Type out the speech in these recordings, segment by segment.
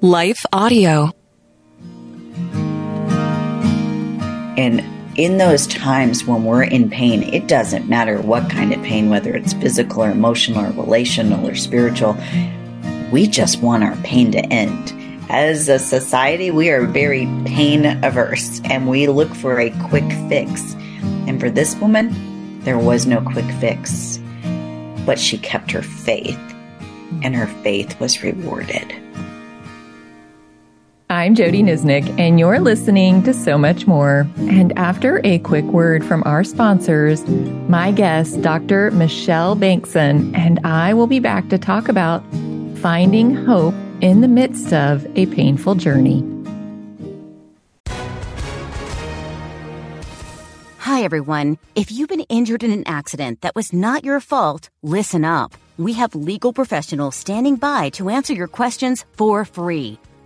Life Audio. And in those times when we're in pain, it doesn't matter what kind of pain, whether it's physical or emotional or relational or spiritual, we just want our pain to end. As a society, we are very pain averse and we look for a quick fix. And for this woman, there was no quick fix, but she kept her faith and her faith was rewarded. I'm Jodie Niznik, and you're listening to So Much More. And after a quick word from our sponsors, my guest, Dr. Michelle Bengtson, and I will be back to talk about finding hope in the midst of a painful journey. Hi, everyone. If you've been injured in an accident that was not your fault, listen up. We have legal professionals standing by to answer your questions for free.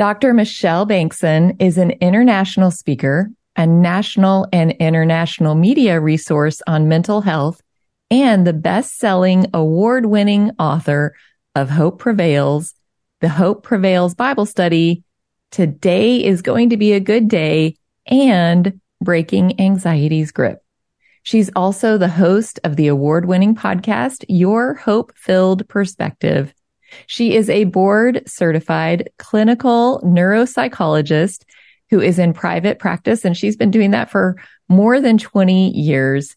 Dr. Michelle Bengtson is an international speaker a national and international media resource on mental health, and the best selling award winning author of Hope Prevails, the Hope Prevails Bible study. Today is going to be a good day and breaking anxiety's grip. She's also the host of the award winning podcast, Your Hope Filled Perspective. She is a board certified clinical neuropsychologist who is in private practice, and she's been doing that for more than 20 years.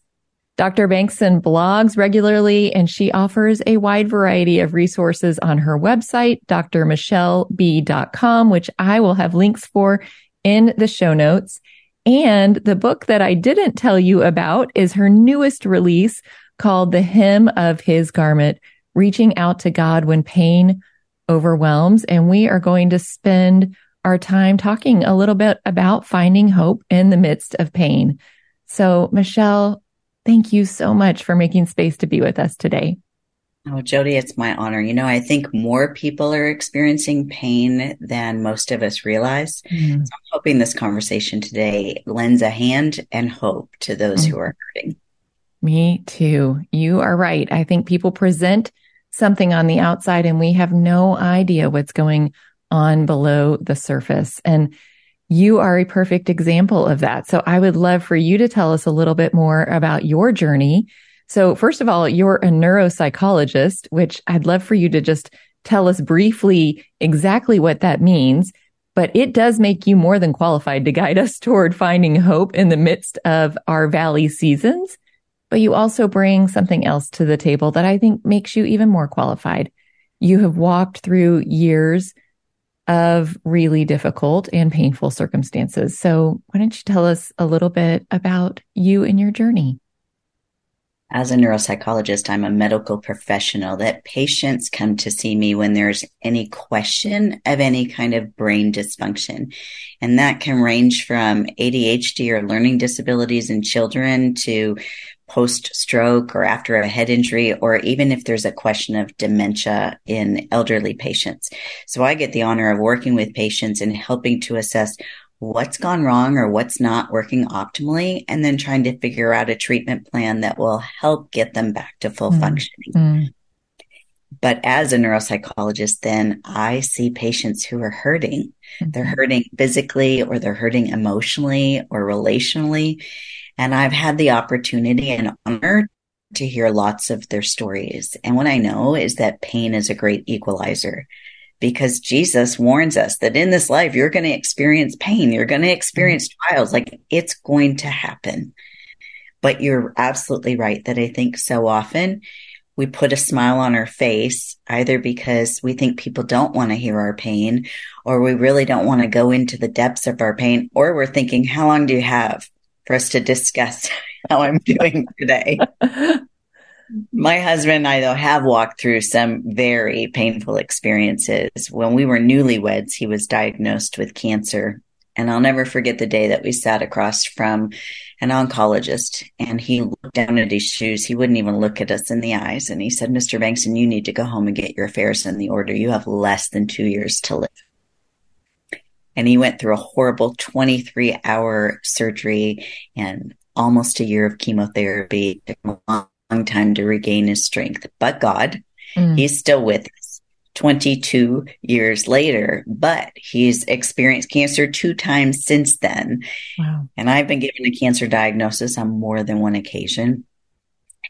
Dr. Bengtson blogs regularly, and she offers a wide variety of resources on her website, drmichelleb.com, which I will have links for in the show notes. And the book that I didn't tell you about is her newest release called The Hem of His Garment, Reaching Out to God When Pain Overwhelms. And we are going to spend our time talking a little bit about finding hope in the midst of pain. So, Michelle, thank you so much for making space to be with us today. Oh, Jodie, it's my honor. You know, I think more people are experiencing pain than most of us realize. Mm-hmm. So I'm hoping this conversation today lends a hand and hope to those mm-hmm. who are hurting. Me too. You are right. I think people present something on the outside and we have no idea what's going on below the surface. And you are a perfect example of that. So I would love for you to tell us a little bit more about your journey. So first of all, you're a neuropsychologist, which I'd love for you to just tell us briefly exactly what that means. But it does make you more than qualified to guide us toward finding hope in the midst of our valley seasons. But you also bring something else to the table that I think makes you even more qualified. You have walked through years of really difficult and painful circumstances. So, why don't you tell us a little bit about you and your journey? As a neuropsychologist, I'm a medical professional that patients come to see me when there's any question of any kind of brain dysfunction. And that can range from ADHD or learning disabilities in children to post stroke or after a head injury, or even if there's a question of dementia in elderly patients. So I get the honor of working with patients and helping to assess what's gone wrong or what's not working optimally, and then trying to figure out a treatment plan that will help get them back to full mm. functioning. Mm. But as a neuropsychologist, then I see patients who are hurting. Mm-hmm. They're hurting physically or they're hurting emotionally or relationally. And I've had the opportunity and honor to hear lots of their stories. And what I know is that pain is a great equalizer because Jesus warns us that in this life, you're going to experience pain. You're going to mm-hmm. experience trials. Like it's going to happen. But you're absolutely right that I think so often we put a smile on our face, either because we think people don't want to hear our pain, or we really don't want to go into the depths of our pain, or we're thinking, how long do you have for us to discuss how I'm doing today? My husband and I, though, have walked through some very painful experiences. When we were newlyweds, he was diagnosed with cancer. And I'll never forget the day that we sat across from an oncologist and he looked down at his shoes. He wouldn't even look at us in the eyes. And he said, Mr. Bengtson, you need to go home and get your affairs in the order. You have less than two years to live. And he went through a horrible 23 hour surgery and almost a year of chemotherapy. It took a long time to regain his strength, but God, mm. he's still with us 22 years later, but he's experienced cancer two times since then. Wow. And I've been given a cancer diagnosis on more than one occasion.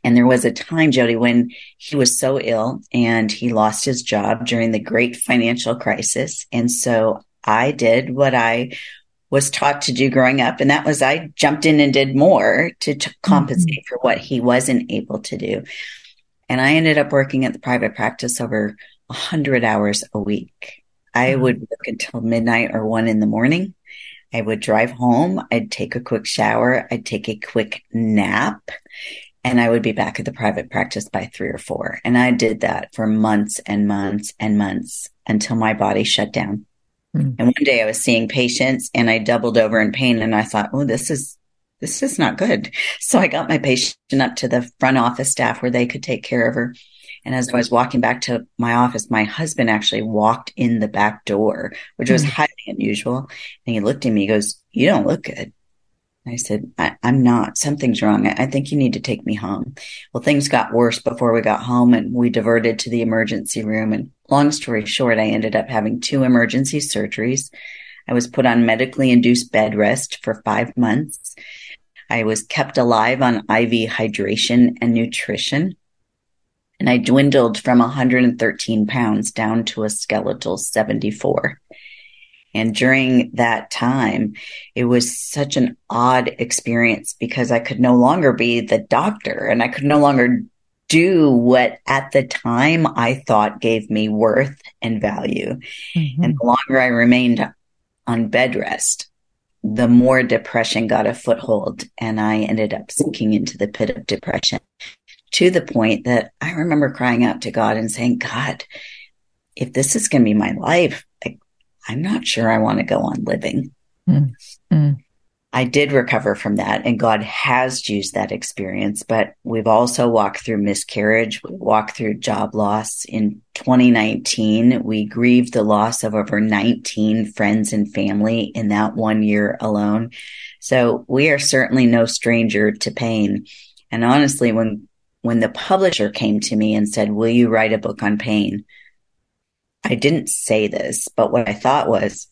And there was a time, Jodie, when he was so ill and he lost his job during the great financial crisis. And so I did what I was taught to do growing up. And that was I jumped in and did more to, to compensate mm-hmm. for what he wasn't able to do. And I ended up working at the private practice over a hundred hours a week. I mm-hmm. would work until midnight or one in the morning. I would drive home. I'd take a quick shower. I'd take a quick nap and I would be back at the private practice by three or four. And I did that for months and months and months until my body shut down. Mm. And one day I was seeing patients and I doubled over in pain and I thought, oh, this is, this is not good. So I got my patient up to the front office staff where they could take care of her. And as I was walking back to my office, my husband actually walked in the back door, which was mm. highly unusual. And he looked at me, he goes, you don't look good. I said, I, am not. Something's wrong. I, I think you need to take me home. Well, things got worse before we got home and we diverted to the emergency room. And long story short, I ended up having two emergency surgeries. I was put on medically induced bed rest for five months. I was kept alive on IV hydration and nutrition. And I dwindled from 113 pounds down to a skeletal 74. And during that time, it was such an odd experience because I could no longer be the doctor and I could no longer do what at the time I thought gave me worth and value. Mm-hmm. And the longer I remained on bed rest, the more depression got a foothold and I ended up sinking into the pit of depression to the point that I remember crying out to God and saying, God, if this is going to be my life, like, I'm not sure I want to go on living. Mm. I did recover from that and God has used that experience, but we've also walked through miscarriage. We walked through job loss in 2019. We grieved the loss of over 19 friends and family in that one year alone. So we are certainly no stranger to pain. And honestly, when, when the publisher came to me and said, will you write a book on pain? I didn't say this, but what I thought was,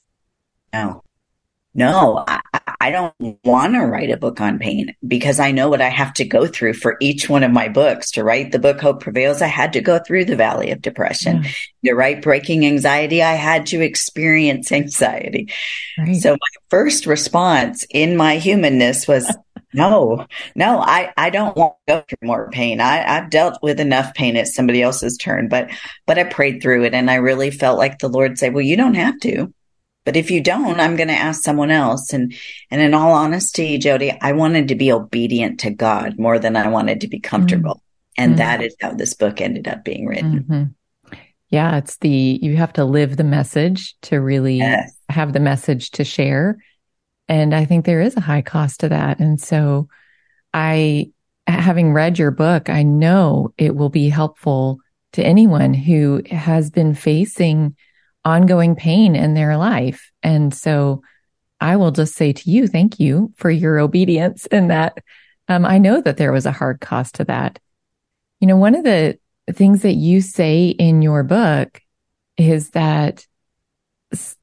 no, no, I, I don't want to write a book on pain because I know what I have to go through for each one of my books. To write the book Hope Prevails, I had to go through the valley of depression. Mm. To write Breaking Anxiety, I had to experience anxiety. Right. So my first response in my humanness was, no, no, I, I don't want to go through more pain. I, I've dealt with enough pain. It's somebody else's turn, but, but I prayed through it and I really felt like the Lord said, well, you don't have to. But if you don't, I'm going to ask someone else. And, and in all honesty, Jodie, I wanted to be obedient to God more than I wanted to be comfortable. Mm-hmm. And that is how this book ended up being written. Mm-hmm. Yeah. It's the, you have to live the message to really yes. have the message to share. And I think there is a high cost to that. And so I, having read your book, I know it will be helpful to anyone who has been facing ongoing pain in their life. And so I will just say to you, thank you for your obedience in that. Um, I know that there was a hard cost to that. You know, one of the things that you say in your book is that,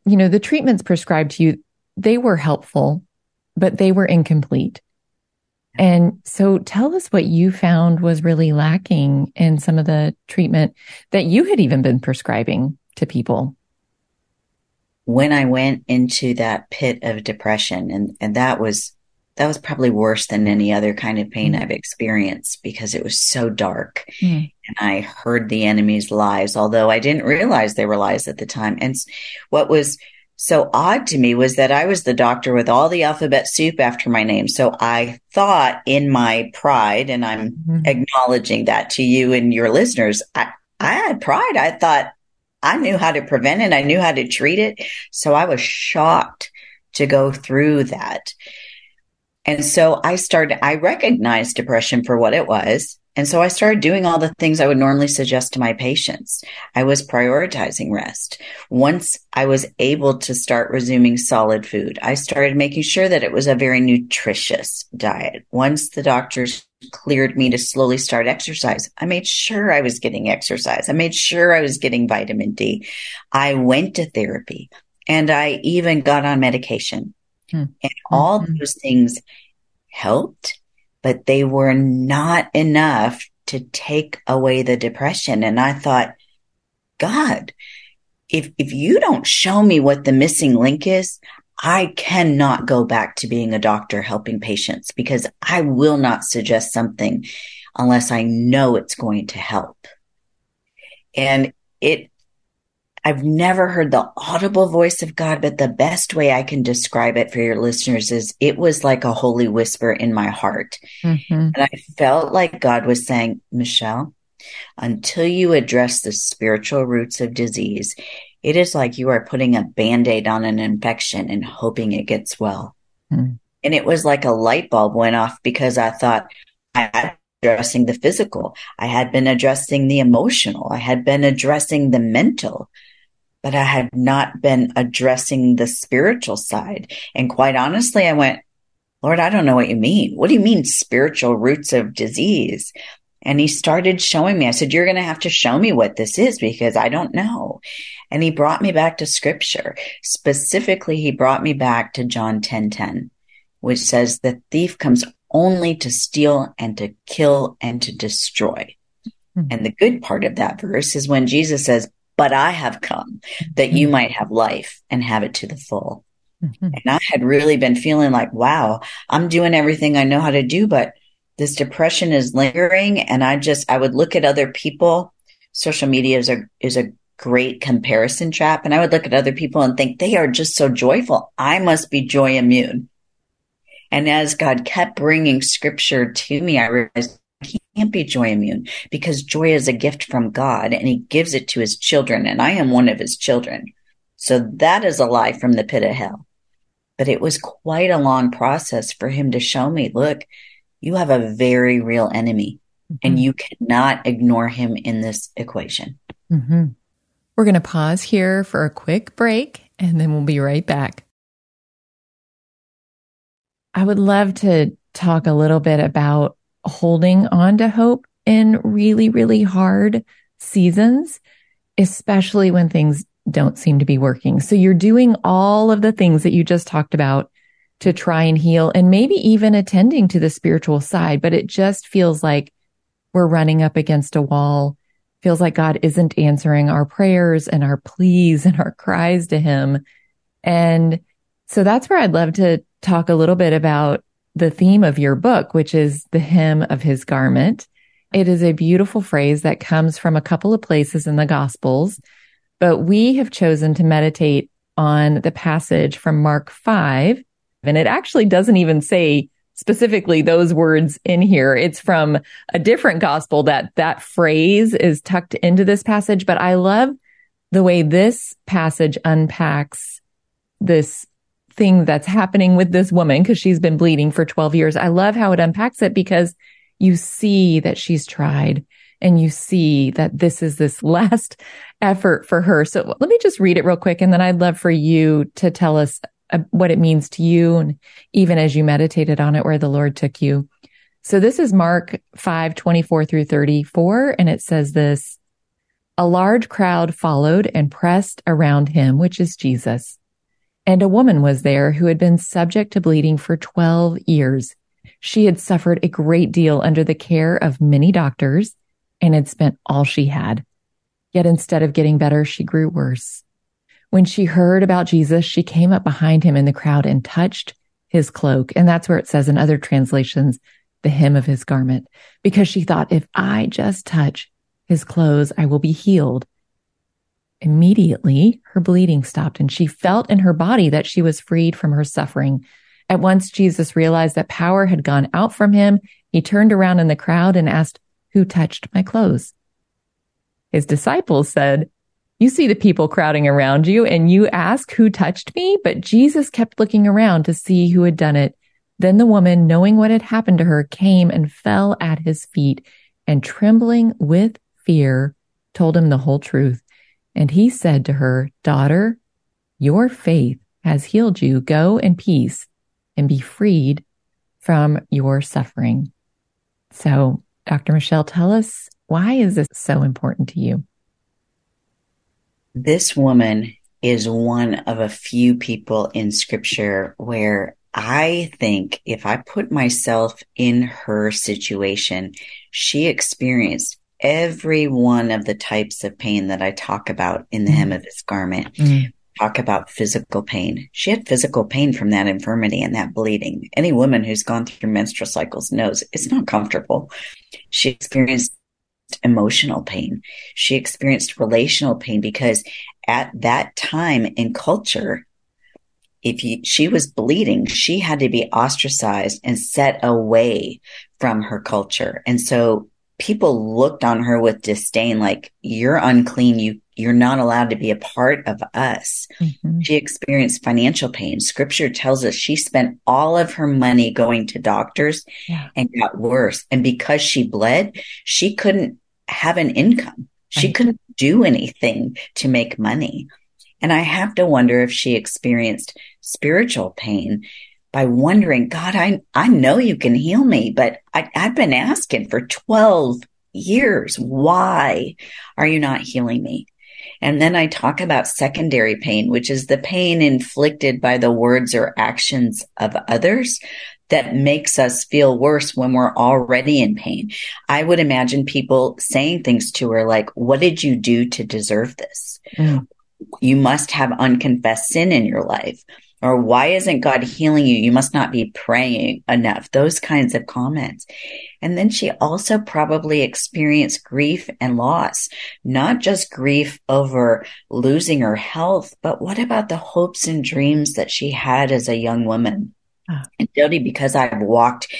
you know, the treatments prescribed to you, they were helpful, but they were incomplete. And so tell us what you found was really lacking in some of the treatment that you had even been prescribing to people. When I went into that pit of depression and, and that was, that was probably worse than any other kind of pain mm. I've experienced because it was so dark. Mm. and I heard the enemy's lies, although I didn't realize they were lies at the time. And what was so odd to me was that I was the doctor with all the alphabet soup after my name. So I thought in my pride, and I'm mm-hmm. acknowledging that to you and your listeners, I, I had pride. I thought I knew how to prevent it. I knew how to treat it. So I was shocked to go through that. And so I started, I recognized depression for what it was. And so I started doing all the things I would normally suggest to my patients. I was prioritizing rest. Once I was able to start resuming solid food, I started making sure that it was a very nutritious diet. Once the doctors cleared me to slowly start exercise, I made sure I was getting exercise. I made sure I was getting vitamin D. I went to therapy and I even got on medication. Hmm. And all mm-hmm. those things helped, but they were not enough to take away the depression. And I thought, God, if, if you don't show me what the missing link is, I cannot go back to being a doctor helping patients because I will not suggest something unless I know it's going to help. And it I've never heard the audible voice of God, but the best way I can describe it for your listeners is it was like a holy whisper in my heart. Mm-hmm. And I felt like God was saying, Michelle, until you address the spiritual roots of disease, it is like you are putting a band aid on an infection and hoping it gets well. Mm-hmm. And it was like a light bulb went off because I thought I had addressing the physical. I had been addressing the emotional. I had been addressing the mental but I had not been addressing the spiritual side. And quite honestly, I went, Lord, I don't know what you mean. What do you mean spiritual roots of disease? And he started showing me. I said, You're going to have to show me what this is because I don't know. And he brought me back to scripture. Specifically, he brought me back to John 10 10, which says, The thief comes only to steal and to kill and to destroy. Mm-hmm. And the good part of that verse is when Jesus says, but I have come that you mm-hmm. might have life and have it to the full. Mm-hmm. And I had really been feeling like, wow, I'm doing everything I know how to do, but this depression is lingering. And I just, I would look at other people. Social media is a, is a great comparison trap. And I would look at other people and think they are just so joyful. I must be joy immune. And as God kept bringing scripture to me, I realized I can't be joy immune because joy is a gift from God and he gives it to his children. And I am one of his children. So that is a lie from the pit of hell. But it was quite a long process for him to show me, look, you have a very real enemy mm-hmm. and you cannot ignore him in this equation. Mm-hmm. We're going to pause here for a quick break and then we'll be right back. I would love to talk a little bit about holding on to hope in really, really hard seasons, especially when things don't seem to be working. So you're doing all of the things that you just talked about to try and heal and maybe even attending to the spiritual side, but it just feels like we're running up against a wall. Feels like God isn't answering our prayers and our pleas and our cries to him. And so that's where I'd love to talk a little bit about the theme of your book, which is the hem of his garment. It is a beautiful phrase that comes from a couple of places in the gospels, but we have chosen to meditate on the passage from Mark 5. And it actually doesn't even say specifically those words in here. It's from a different gospel that that phrase is tucked into this passage. But I love the way this passage unpacks this thing that's happening with this woman because she's been bleeding for 12 years. I love how it unpacks it because you see that she's tried and you see that this is this last effort for her. So let me just read it real quick. And then I'd love for you to tell us uh, what it means to you. And even as you meditated on it, where the Lord took you. So this is Mark 5, 24 through 34. And it says this, a large crowd followed and pressed around him, which is Jesus. And a woman was there who had been subject to bleeding for 12 years. She had suffered a great deal under the care of many doctors and had spent all she had. Yet instead of getting better, she grew worse. When she heard about Jesus, she came up behind him in the crowd and touched his cloak. And that's where it says in other translations, the hem of his garment, because she thought, if I just touch his clothes, I will be healed. Immediately, her bleeding stopped and she felt in her body that she was freed from her suffering. At once, Jesus realized that power had gone out from him. He turned around in the crowd and asked, Who touched my clothes? His disciples said, You see the people crowding around you and you ask who touched me? But Jesus kept looking around to see who had done it. Then the woman, knowing what had happened to her, came and fell at his feet and trembling with fear, told him the whole truth. And he said to her, Daughter, your faith has healed you. Go in peace and be freed from your suffering. So, Dr. Michelle, tell us why is this so important to you? This woman is one of a few people in scripture where I think if I put myself in her situation, she experienced every one of the types of pain that I talk about in the mm. hem of his garment. Mm. Talk about physical pain. She had physical pain from that infirmity and that bleeding. Any woman who's gone through menstrual cycles knows it's not comfortable. She experienced emotional pain. She experienced relational pain because at that time in culture, if you, she was bleeding, she had to be ostracized and set away from her culture. And so people looked on her with disdain, like you're unclean. You, you're not allowed to be a part of us. Mm-hmm. She experienced financial pain. Scripture tells us she spent all of her money going to doctors yeah. and got worse. And because she bled, she couldn't have an income. She right. couldn't do anything to make money. And I have to wonder if she experienced spiritual pain by wondering, God, I, I know you can heal me, but I, I've been asking for 12 years. Why are you not healing me? And then I talk about secondary pain, which is the pain inflicted by the words or actions of others that makes us feel worse when we're already in pain. I would imagine people saying things to her like, what did you do to deserve this? Mm. You must have unconfessed sin in your life. Or why isn't God healing you? You must not be praying enough. Those kinds of comments. And then she also probably experienced grief and loss, not just grief over losing her health, but what about the hopes and dreams that she had as a young woman? Oh. And Jodie, because I've walked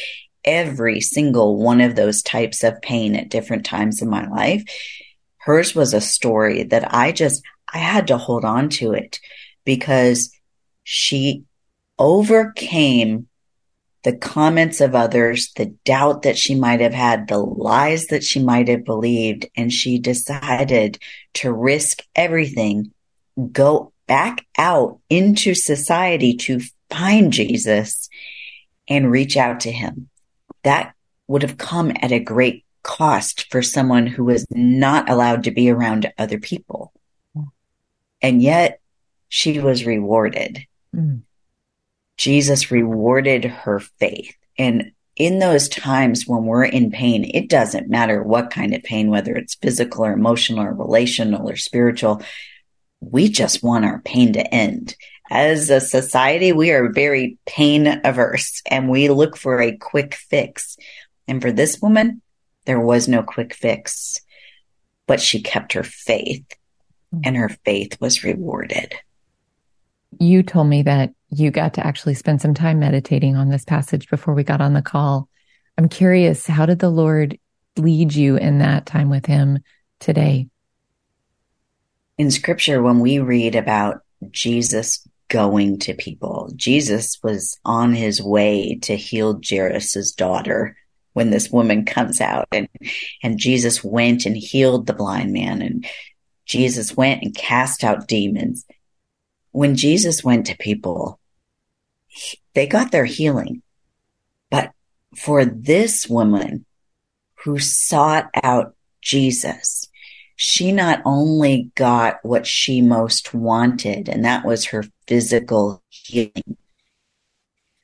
every single one of those types of pain at different times in my life, hers was a story that I just, I had to hold on to it because she overcame the comments of others, the doubt that she might have had, the lies that she might have believed, and she decided to risk everything, go back out into society to find Jesus and reach out to him. That would have come at a great cost for someone who was not allowed to be around other people. And yet she was rewarded. Mm. Jesus rewarded her faith. And in those times when we're in pain, it doesn't matter what kind of pain, whether it's physical or emotional or relational or spiritual. We just want our pain to end as a society, we are very pain averse and we look for a quick fix. And for this woman, there was no quick fix, but she kept her faith and her faith was rewarded. You told me that you got to actually spend some time meditating on this passage before we got on the call. I'm curious, how did the Lord lead you in that time with him today? In scripture, when we read about Jesus going to people. Jesus was on his way to heal Jairus's daughter when this woman comes out and, and Jesus went and healed the blind man and Jesus went and cast out demons. When Jesus went to people, they got their healing. But for this woman who sought out Jesus, she not only got what she most wanted, and that was her physical healing,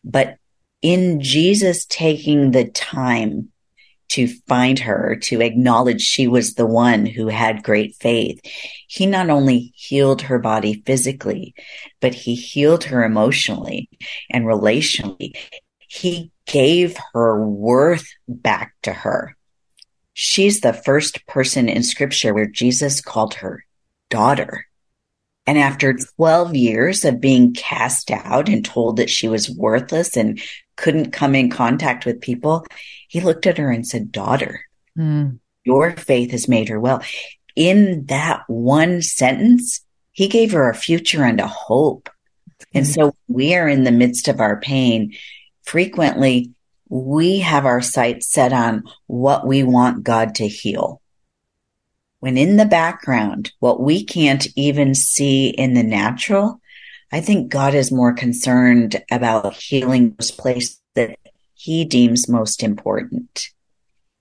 but in Jesus taking the time to find her, to acknowledge she was the one who had great faith. He not only healed her body physically, but he healed her emotionally and relationally. He gave her worth back to her she's the first person in scripture where Jesus called her daughter. And after 12 years of being cast out and told that she was worthless and couldn't come in contact with people, he looked at her and said, daughter, mm. your faith has made her well. In that one sentence, he gave her a future and a hope. And so we are in the midst of our pain. Frequently, we have our sights set on what we want God to heal. When in the background, what we can't even see in the natural, I think God is more concerned about healing those places that he deems most important.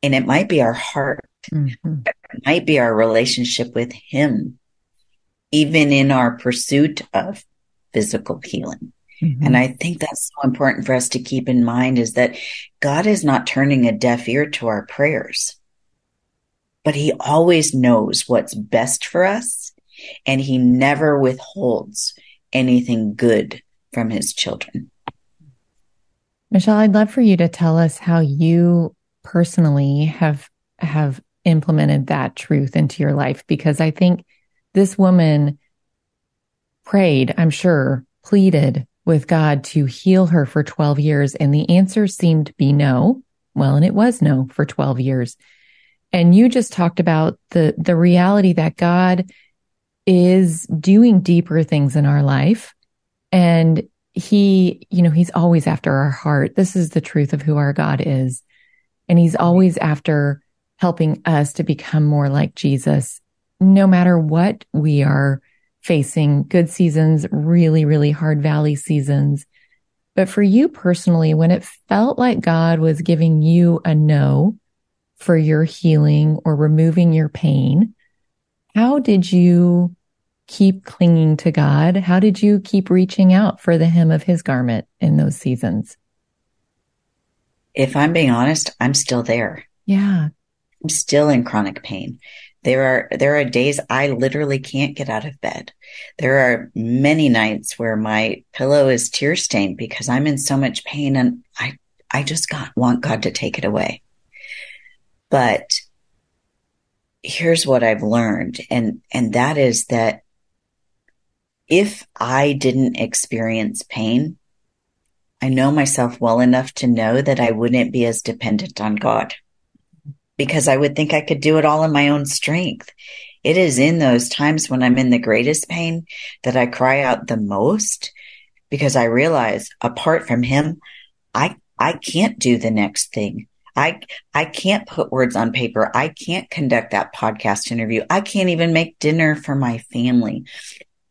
And it might be our heart. Mm-hmm. It might be our relationship with him, even in our pursuit of physical healing. Mm-hmm. And I think that's so important for us to keep in mind is that God is not turning a deaf ear to our prayers, but he always knows what's best for us and he never withholds anything good from his children. Michelle, I'd love for you to tell us how you personally have have implemented that truth into your life because I think this woman prayed, I'm sure, pleaded with God to heal her for 12 years. And the answer seemed to be no. Well, and it was no for 12 years. And you just talked about the, the reality that God is doing deeper things in our life. And he, you know, he's always after our heart. This is the truth of who our God is. And he's always after helping us to become more like Jesus, no matter what we are facing good seasons, really, really hard valley seasons. But for you personally, when it felt like God was giving you a no for your healing or removing your pain, how did you keep clinging to God? How did you keep reaching out for the hem of his garment in those seasons? If I'm being honest, I'm still there. Yeah. I'm still in chronic pain. There are, there are days I literally can't get out of bed. There are many nights where my pillow is tear stained because I'm in so much pain and I, I just got, want God to take it away. But here's what I've learned. And, and that is that if I didn't experience pain, I know myself well enough to know that I wouldn't be as dependent on God because I would think I could do it all in my own strength. It is in those times when I'm in the greatest pain that I cry out the most because I realize apart from him, I, I can't do the next thing. I, I can't put words on paper. I can't conduct that podcast interview. I can't even make dinner for my family.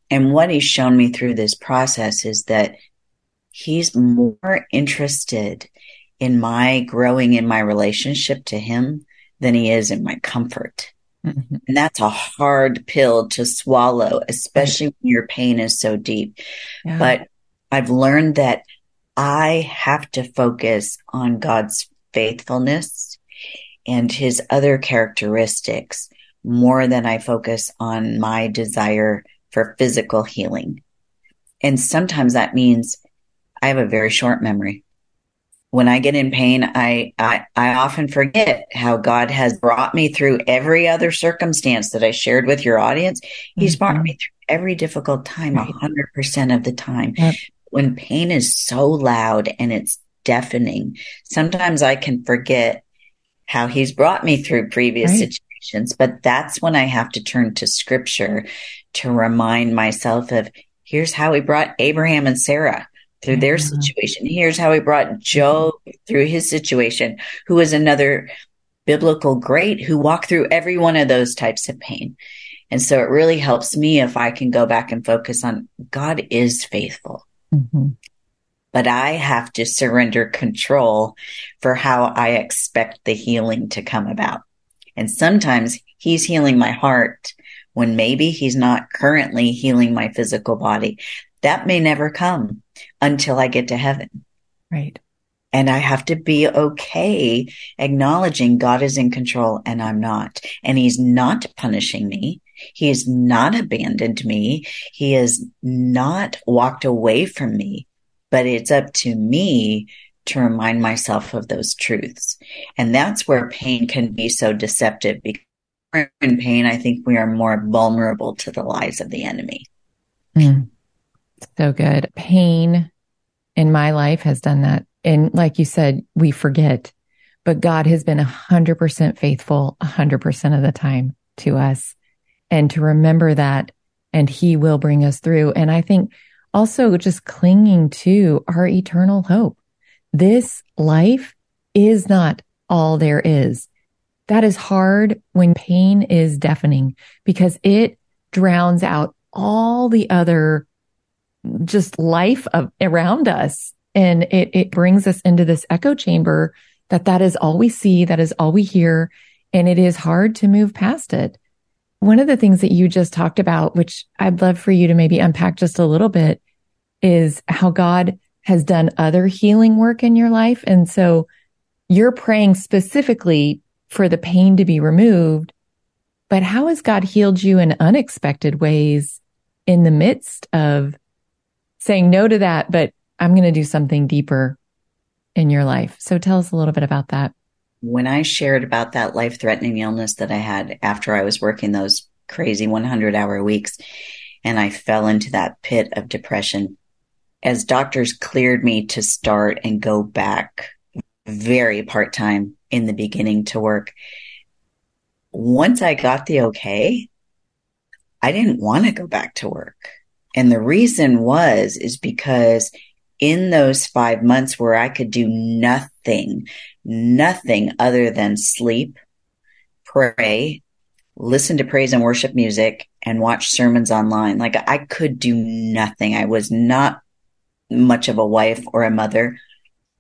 And what he's shown me through this process is that he's more interested in my growing in my relationship to him than he is in my comfort. Mm-hmm. And that's a hard pill to swallow, especially when your pain is so deep. Yeah. But I've learned that I have to focus on God's faithfulness and his other characteristics more than I focus on my desire for physical healing. And sometimes that means I have a very short memory when I get in pain, I, I, I often forget how God has brought me through every other circumstance that I shared with your audience. He's mm-hmm. brought me through every difficult time, hundred percent of the time. Yep. When pain is so loud and it's deafening, sometimes I can forget how he's brought me through previous right. situations, but that's when I have to turn to scripture to remind myself of here's how he brought Abraham and Sarah through their situation. Here's how he brought Job through his situation, who was another biblical great who walked through every one of those types of pain. And so it really helps me if I can go back and focus on God is faithful. Mm-hmm. But I have to surrender control for how I expect the healing to come about. And sometimes he's healing my heart when maybe he's not currently healing my physical body. That may never come until I get to heaven. Right. And I have to be okay acknowledging God is in control and I'm not. And he's not punishing me. He has not abandoned me. He has not walked away from me, but it's up to me to remind myself of those truths. And that's where pain can be so deceptive because in pain, I think we are more vulnerable to the lies of the enemy. Mm. So good. Pain in my life has done that. And like you said, we forget, but God has been a hundred percent faithful a hundred percent of the time to us and to remember that and he will bring us through. And I think also just clinging to our eternal hope. This life is not all there is. That is hard when pain is deafening because it drowns out all the other just life of, around us. And it, it brings us into this echo chamber that that is all we see. That is all we hear. And it is hard to move past it. One of the things that you just talked about, which I'd love for you to maybe unpack just a little bit is how God has done other healing work in your life. And so you're praying specifically for the pain to be removed. But how has God healed you in unexpected ways in the midst of saying no to that, but I'm going to do something deeper in your life. So tell us a little bit about that. When I shared about that life threatening illness that I had after I was working those crazy 100 hour weeks and I fell into that pit of depression, as doctors cleared me to start and go back very part time in the beginning to work, once I got the okay, I didn't want to go back to work. And the reason was, is because in those five months where I could do nothing, nothing other than sleep, pray, listen to praise and worship music and watch sermons online. Like I could do nothing. I was not much of a wife or a mother,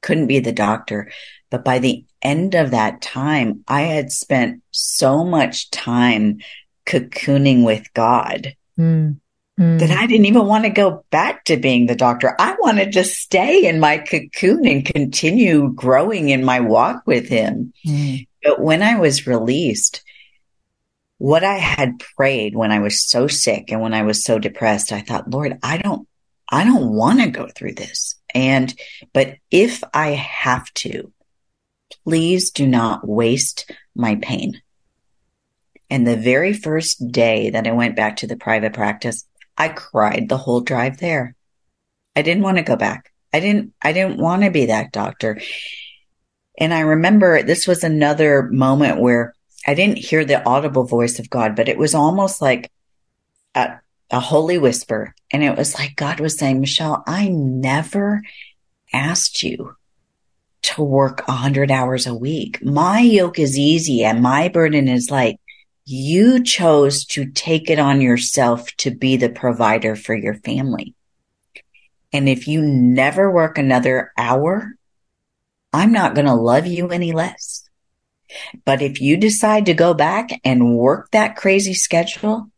couldn't be the doctor. But by the end of that time, I had spent so much time cocooning with God. Mm mm. that I didn't even want to go back to being the doctor. I wanted to stay in my cocoon and continue growing in my walk with him. Mm. But when I was released, what I had prayed when I was so sick and when I was so depressed, I thought, Lord, I don't, I don't want to go through this. And, but if I have to, please do not waste my pain. And the very first day that I went back to the private practice, I cried the whole drive there. I didn't want to go back. I didn't, I didn't want to be that doctor. And I remember this was another moment where I didn't hear the audible voice of God, but it was almost like a, a holy whisper. And it was like God was saying, Michelle, I never asked you to work a hundred hours a week. My yoke is easy and my burden is light you chose to take it on yourself to be the provider for your family. And if you never work another hour, I'm not going to love you any less. But if you decide to go back and work that crazy schedule,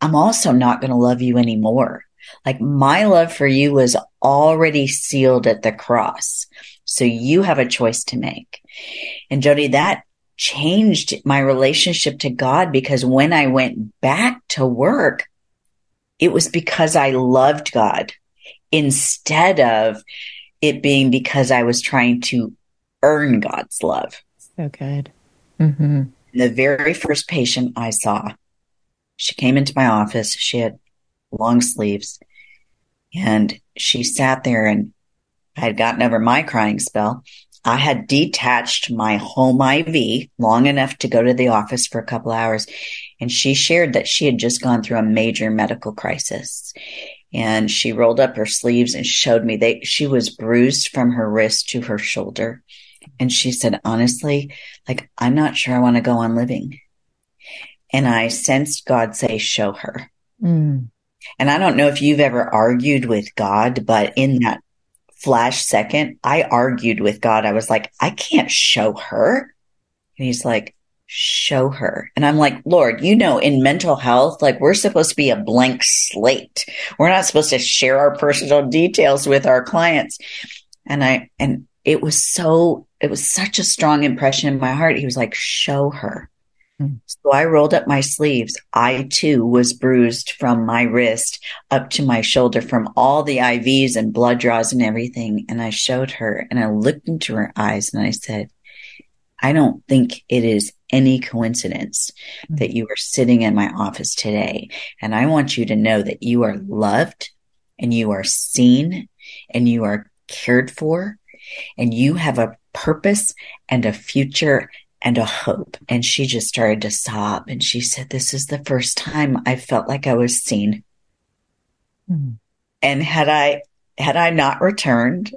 I'm also not going to love you anymore. Like my love for you was already sealed at the cross. So you have a choice to make. And Jodie, that changed my relationship to God because when I went back to work, it was because I loved God instead of it being because I was trying to earn God's love. So good. Mm-hmm. The very first patient I saw, she came into my office. She had long sleeves and she sat there and I had gotten over my crying spell I had detached my home IV long enough to go to the office for a couple hours. And she shared that she had just gone through a major medical crisis. And she rolled up her sleeves and showed me that she was bruised from her wrist to her shoulder. And she said, honestly, like, I'm not sure I want to go on living. And I sensed God say, show her. Mm. And I don't know if you've ever argued with God, but in that flash second, I argued with God. I was like, I can't show her. And he's like, show her. And I'm like, Lord, you know, in mental health, like we're supposed to be a blank slate. We're not supposed to share our personal details with our clients. And I, and it was so, it was such a strong impression in my heart. He was like, show her. Mm. So I rolled up my sleeves. I too was bruised from my wrist up to my shoulder from all the IVs and blood draws and everything. And I showed her and I looked into her eyes and I said, I don't think it is any coincidence mm-hmm. that you are sitting in my office today. And I want you to know that you are loved and you are seen and you are cared for and you have a purpose and a future and a hope. And she just started to sob. And she said, This is the first time I felt like I was seen. Mm-hmm. And had I, had I not returned,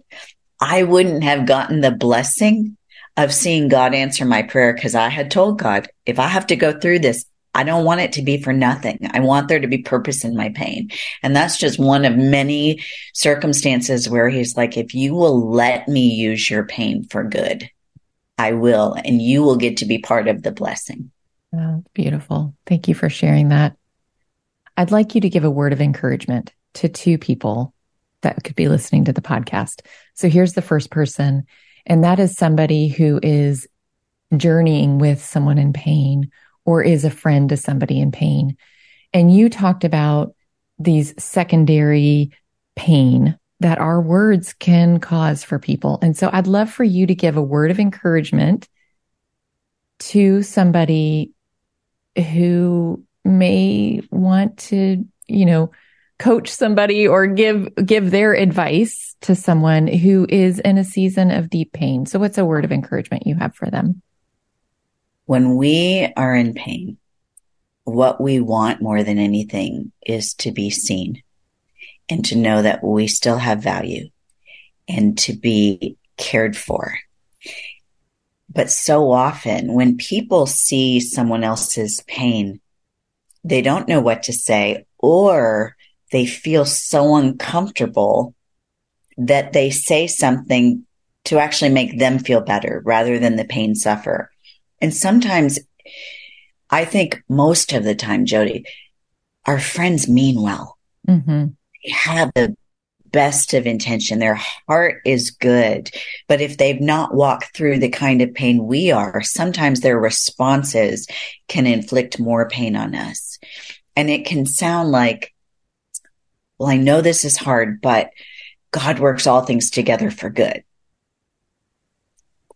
I wouldn't have gotten the blessing of seeing God answer my prayer because I had told God, if I have to go through this, I don't want it to be for nothing. I want there to be purpose in my pain. And that's just one of many circumstances where he's like, if you will let me use your pain for good, I will, and you will get to be part of the blessing. Oh, beautiful. Thank you for sharing that. I'd like you to give a word of encouragement to two people that could be listening to the podcast. So here's the first person, and that is somebody who is journeying with someone in pain or is a friend to somebody in pain. And you talked about these secondary pain that our words can cause for people. And so I'd love for you to give a word of encouragement to somebody who may want to, you know, coach somebody or give give their advice to someone who is in a season of deep pain. So what's a word of encouragement you have for them? When we are in pain, what we want more than anything is to be seen and to know that we still have value and to be cared for. But so often when people see someone else's pain, they don't know what to say or they feel so uncomfortable that they say something to actually make them feel better rather than the pain suffer. And sometimes I think most of the time, Jodie, our friends mean well. Mm-hmm have the best of intention. Their heart is good. But if they've not walked through the kind of pain we are, sometimes their responses can inflict more pain on us. And it can sound like, well, I know this is hard, but God works all things together for good.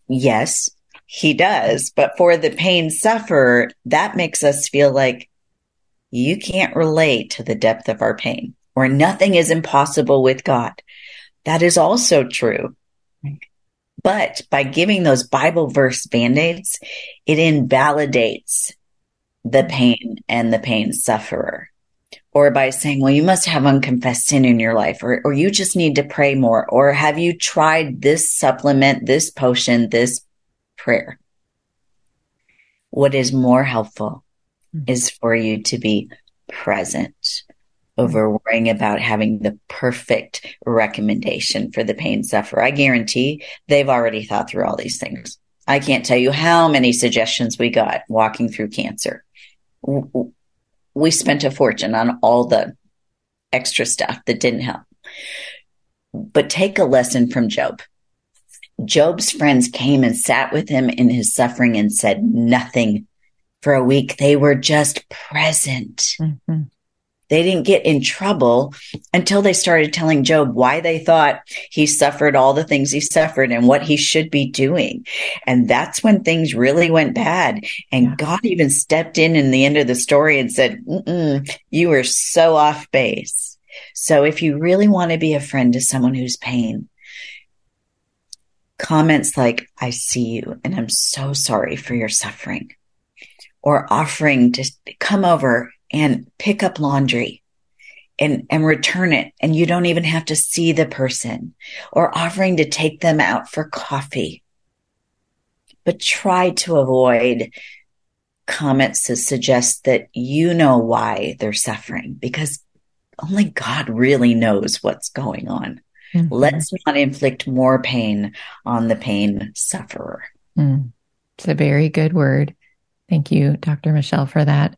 Yes, he does. But for the pain sufferer, that makes us feel like you can't relate to the depth of our pain or nothing is impossible with God. That is also true. But by giving those Bible verse band-aids, it invalidates the pain and the pain sufferer. Or by saying, well, you must have unconfessed sin in your life, or, or you just need to pray more, or have you tried this supplement, this potion, this prayer? What is more helpful mm-hmm. is for you to be present over worrying about having the perfect recommendation for the pain sufferer. I guarantee they've already thought through all these things. I can't tell you how many suggestions we got walking through cancer. We spent a fortune on all the extra stuff that didn't help. But take a lesson from Job. Job's friends came and sat with him in his suffering and said nothing for a week. They were just present. Mm-hmm. They didn't get in trouble until they started telling Job why they thought he suffered all the things he suffered and what he should be doing. And that's when things really went bad. And. God even stepped in in the end of the story and said, you were so off base. So if you really want to be a friend to someone who's pain, comments like, I see you and I'm so sorry for your suffering or offering to come over and pick up laundry and, and return it. And you don't even have to see the person or offering to take them out for coffee. But try to avoid comments that suggest that you know why they're suffering because only God really knows what's going on. Mm-hmm. Let's not inflict more pain on the pain sufferer. Mm. It's a very good word. Thank you, Dr. Michelle, for that.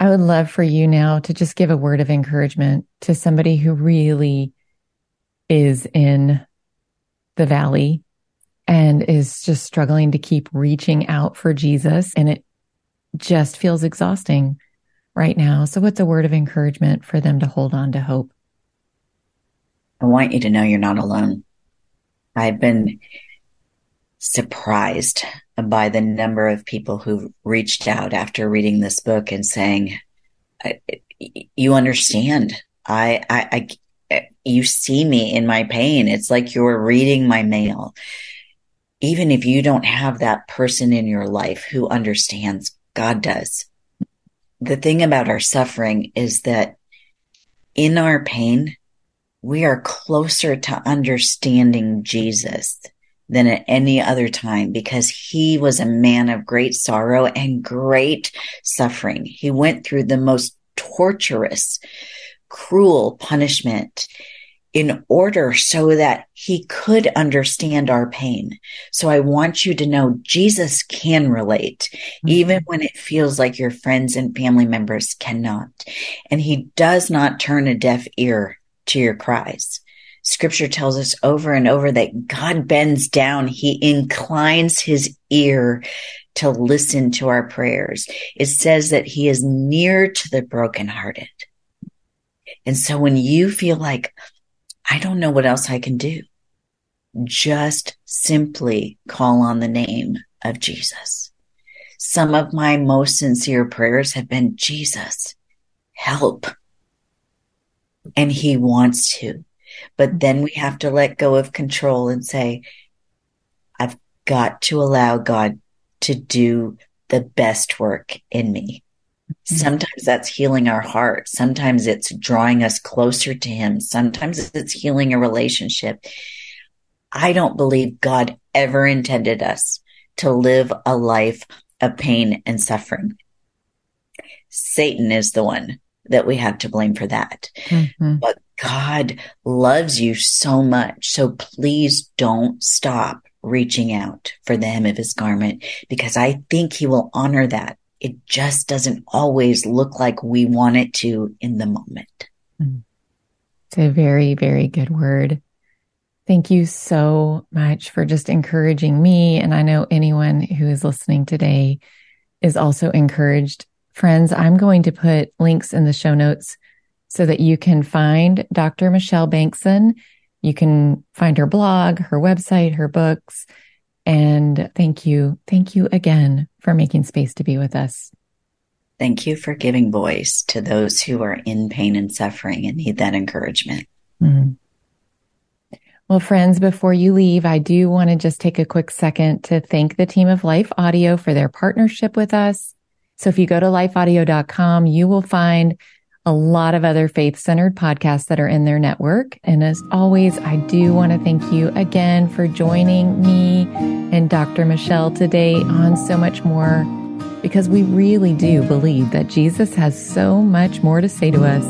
I would love for you now to just give a word of encouragement to somebody who really is in the valley and is just struggling to keep reaching out for Jesus. And it just feels exhausting right now. So, what's a word of encouragement for them to hold on to hope? I want you to know you're not alone. I've been surprised by the number of people who reached out after reading this book and saying, "You understand? I, I, I, you see me in my pain. It's like you're reading my mail." Even if you don't have that person in your life who understands, God does. The thing about our suffering is that in our pain, we are closer to understanding Jesus than at any other time because he was a man of great sorrow and great suffering. He went through the most torturous, cruel punishment in order so that he could understand our pain. So I want you to know Jesus can relate, mm-hmm. even when it feels like your friends and family members cannot. And he does not turn a deaf ear to your cries. Scripture tells us over and over that God bends down. He inclines his ear to listen to our prayers. It says that he is near to the brokenhearted. And so when you feel like, I don't know what else I can do, just simply call on the name of Jesus. Some of my most sincere prayers have been, Jesus, help and he wants to. But then we have to let go of control and say, I've got to allow God to do the best work in me. Mm-hmm. Sometimes that's healing our heart. Sometimes it's drawing us closer to Him. Sometimes it's healing a relationship. I don't believe God ever intended us to live a life of pain and suffering. Satan is the one that we have to blame for that. Mm-hmm. But God loves you so much. So please don't stop reaching out for the hem of his garment because I think he will honor that. It just doesn't always look like we want it to in the moment. Mm. It's a very, very good word. Thank you so much for just encouraging me. And I know anyone who is listening today is also encouraged Friends, I'm going to put links in the show notes so that you can find Dr. Michelle Bengtson. You can find her blog, her website, her books. And thank you. Thank you again for making space to be with us. Thank you for giving voice to those who are in pain and suffering and need that encouragement. Mm-hmm. Well, friends, before you leave, I do want to just take a quick second to thank the team of Life Audio for their partnership with us. So if you go to lifeaudio.com, you will find a lot of other faith centered podcasts that are in their network. And as always, I do want to thank you again for joining me and Dr. Michelle today on so much more because we really do believe that Jesus has so much more to say to us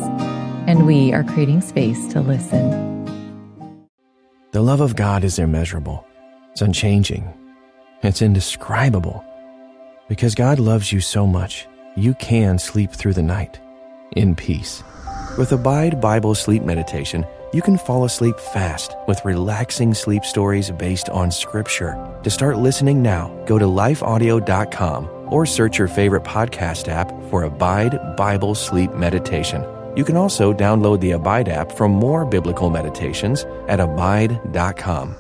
and we are creating space to listen. The love of God is immeasurable. It's unchanging. It's indescribable. Because God loves you so much, you can sleep through the night in peace. With Abide Bible Sleep Meditation, you can fall asleep fast with relaxing sleep stories based on Scripture. To start listening now, go to lifeaudio.com or search your favorite podcast app for Abide Bible Sleep Meditation. You can also download the Abide app for more biblical meditations at abide.com.